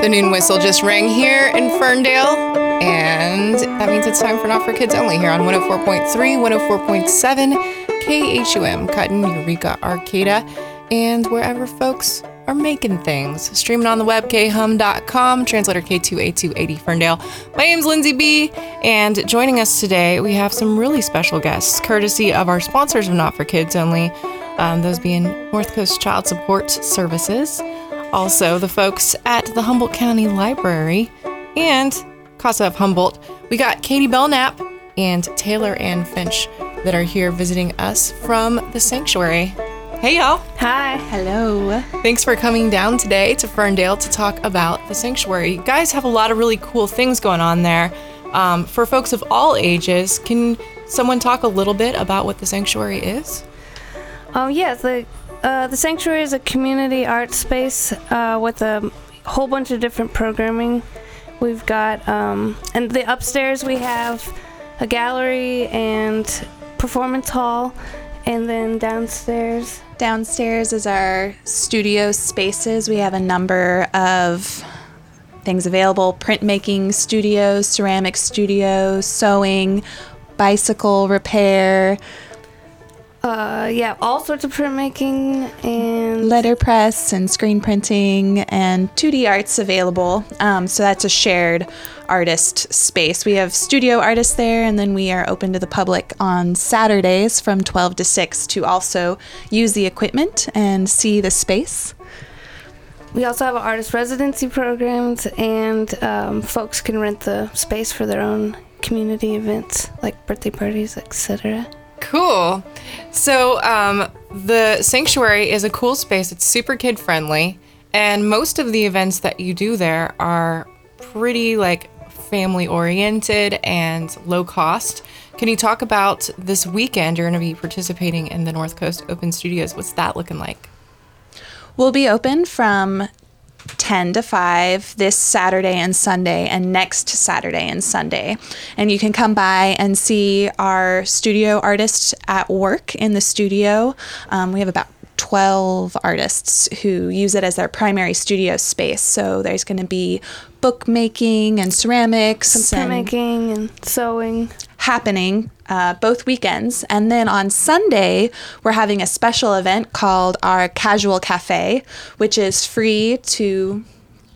The noon whistle just rang here in Ferndale, and that means it's time for Not for Kids Only here on 104.3, 104.7, KHUM, Cutten, Eureka, Arcata, and wherever folks are making things. Streaming on the web, khum.com, translator K2A280 Ferndale. My name's Lindsay B, and joining us today, we have some really special guests, courtesy of our sponsors of Not for Kids Only, um, those being North Coast Child Support Services, also the folks at the Humboldt County Library, and Casa of Humboldt. We got Katie Belknap and Taylor Ann Finch that are here visiting us from the sanctuary. Hey, y'all. Hi. Hello. Thanks for coming down today to Ferndale to talk about the sanctuary. You guys have a lot of really cool things going on there. Um, for folks of all ages, can someone talk a little bit about what the sanctuary is? Um, yeah, the uh, the sanctuary is a community art space uh, with a whole bunch of different programming. We've got um, and the upstairs we have a gallery and performance hall, and then downstairs Downstairs is our studio spaces. We have a number of things available printmaking studios, ceramic studios, sewing, bicycle repair, uh, yeah, all sorts of printmaking and letterpress and screen printing and 2D arts available. Um, so that's a shared artist space. We have studio artists there, and then we are open to the public on Saturdays from 12 to 6 to also use the equipment and see the space. We also have artist residency programs, and um, folks can rent the space for their own community events like birthday parties, etc. Cool. So, um, the sanctuary is a cool space. It's super kid friendly, and most of the events that you do there are pretty like family oriented and low cost. Can you talk about this weekend? You're going to be participating in the North Coast Open Studios. What's that looking like? We'll be open from 10 to 5 this Saturday and Sunday and next Saturday and Sunday. And you can come by and see our studio artists at work in the studio. Um, we have about 12 artists who use it as their primary studio space. So there's going to be bookmaking and ceramics, some printmaking and, and sewing happening uh, both weekends. And then on Sunday, we're having a special event called our Casual Cafe, which is free to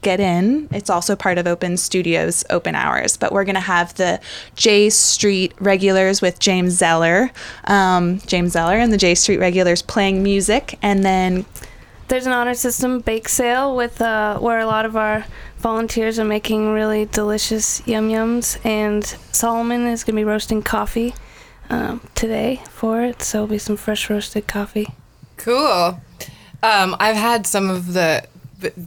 get in. It's also part of Open Studios open hours, but we're going to have the J Street regulars with James Zeller, um, James Zeller and the J Street regulars playing music, and then there's an honor system bake sale with uh, where a lot of our volunteers are making really delicious yum yums, and Solomon is going to be roasting coffee um, today for it, so it'll be some fresh roasted coffee. Cool. Um, I've had some of the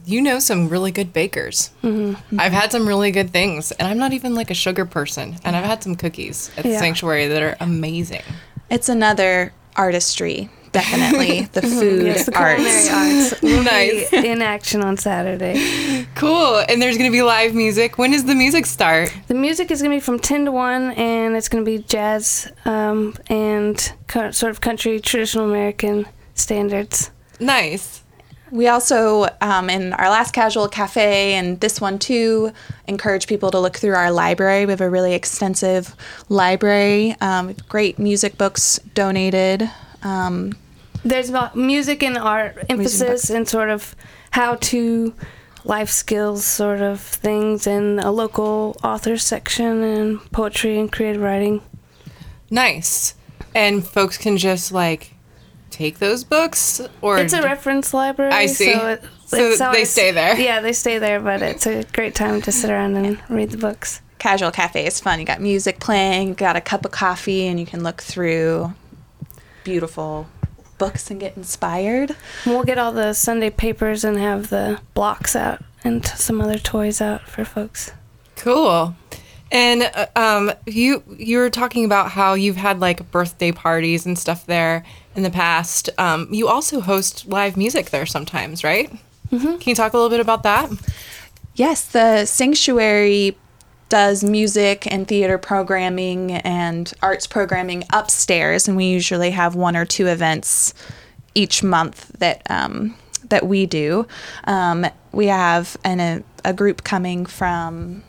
you know some really good bakers. Mm-hmm. I've had some really good things, and I'm not even like a sugar person. And I've had some cookies at the yeah. sanctuary that are amazing. It's another artistry, definitely the food yes, the arts. arts. nice in action on Saturday. Cool. And there's gonna be live music. When does the music start? The music is gonna be from ten to one, and it's gonna be jazz um, and co- sort of country, traditional American standards. Nice. We also, um, in our last casual cafe and this one too, encourage people to look through our library. We have a really extensive library, um, great music books donated. Um, There's music and art emphasis and sort of how to life skills sort of things and a local authors section and poetry and creative writing. Nice. And folks can just like take those books or it's a reference library i see. so, it, so they stay there. Yeah they stay there but it's a great time to sit around and read the books. Casual cafe is fun. You got music playing got a cup of coffee and you can look through beautiful books and get inspired we'll get all the sunday papers and have the blocks out and some other toys out for folks cool and uh, um, you you were talking about how you've had like birthday parties and stuff there in the past. Um, you also host live music there sometimes, right? Mm-hmm. Can you talk a little bit about that? Yes, the sanctuary does music and theater programming and arts programming upstairs, and we usually have one or two events each month that um, that we do. Um, we have an, a, a group coming from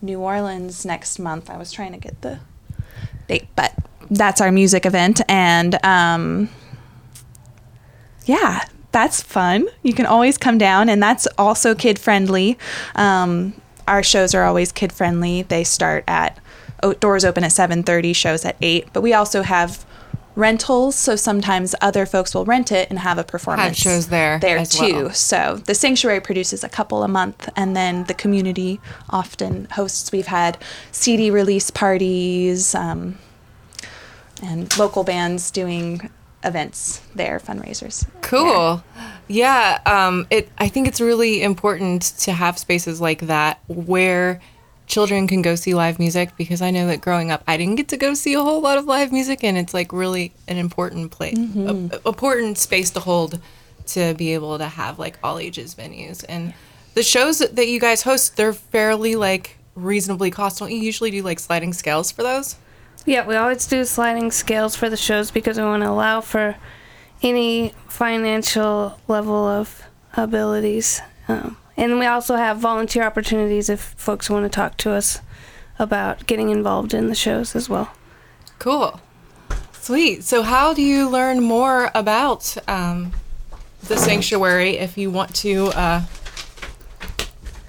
New Orleans next month. I was trying to get the date, but that's our music event. And um, yeah, that's fun. You can always come down, and that's also kid friendly. Um, our shows are always kid friendly. They start at doors open at 7:30, shows at 8. But we also have rentals, so sometimes other folks will rent it and have a performance shows there there too. well. So the sanctuary produces a couple a month, and then the community often hosts. We've had CD release parties um, and local bands doing events there, fundraisers. Cool. Yeah, um, it. I think it's really important to have spaces like that where children can go see live music because I know that growing up I didn't get to go see a whole lot of live music, and it's like really an important place, a- important space to hold to be able to have like all ages venues and the shows that, that you guys host. They're fairly like reasonably cost. Don't you usually do like sliding scales for those? Yeah, we always do sliding scales for the shows because we want to allow for any financial level of abilities. Um, and we also have volunteer opportunities if folks want to talk to us about getting involved in the shows as well. Cool. Sweet. So, how do you learn more about um, the sanctuary if you want to? Uh,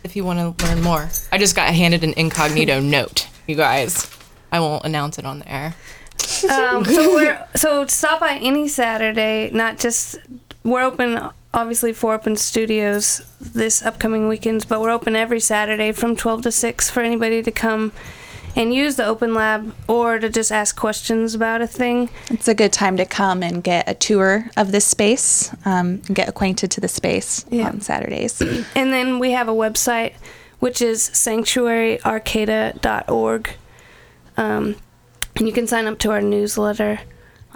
if you want to learn more, I just got handed an incognito note, you guys. I won't announce it on the air. Um, so we're so stop by any Saturday. Not just we're open obviously for open studios this upcoming weekends, but we're open every Saturday from twelve to six for anybody to come and use the open lab or to just ask questions about a thing. It's a good time to come and get a tour of this space, um, get acquainted to the space Yeah. on Saturdays. And then we have a website which is sanctuaryarcata.org. Um, and you can sign up to our newsletter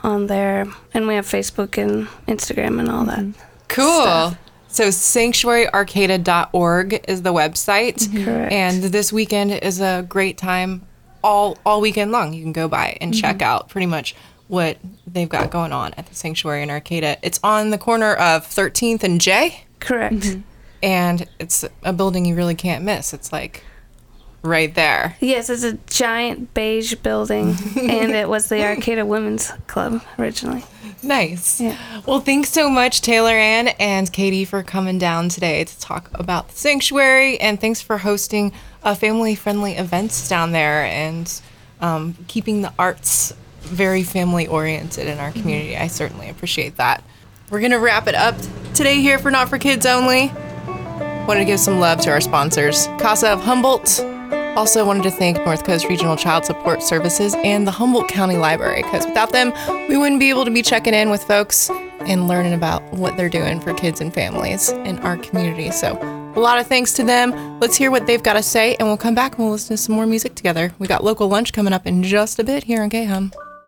on there. And we have Facebook and Instagram and all that. Mm-hmm. Cool. Stuff. So sanctuaryarcata.org is the website. Mm-hmm. Correct. And this weekend is a great time all all weekend long. You can go by and mm-hmm. check out pretty much what they've got going on at the Sanctuary in Arcata. It's on the corner of 13th and J, Correct. and it's a building you really can't miss. It's like right there. Yes, it's a giant beige building, and it was the Arcata Women's Club originally. Nice. Yeah. Well, thanks so much, Taylor Ann and Katie, for coming down today to talk about the sanctuary, and thanks for hosting uh, family-friendly events down there and um, keeping the arts very family-oriented in our community. I certainly appreciate that. We're gonna wrap it up today here for Not for Kids Only. Wanted to give some love to our sponsors, Casa of Humboldt. Also wanted to thank North Coast Regional Child Support Services and the Humboldt County Library because without them, we wouldn't be able to be checking in with folks and learning about what they're doing for kids and families in our community. So, a lot of thanks to them. Let's hear what they've got to say, and we'll come back and we'll listen to some more music together. We got local lunch coming up in just a bit here on KHUM.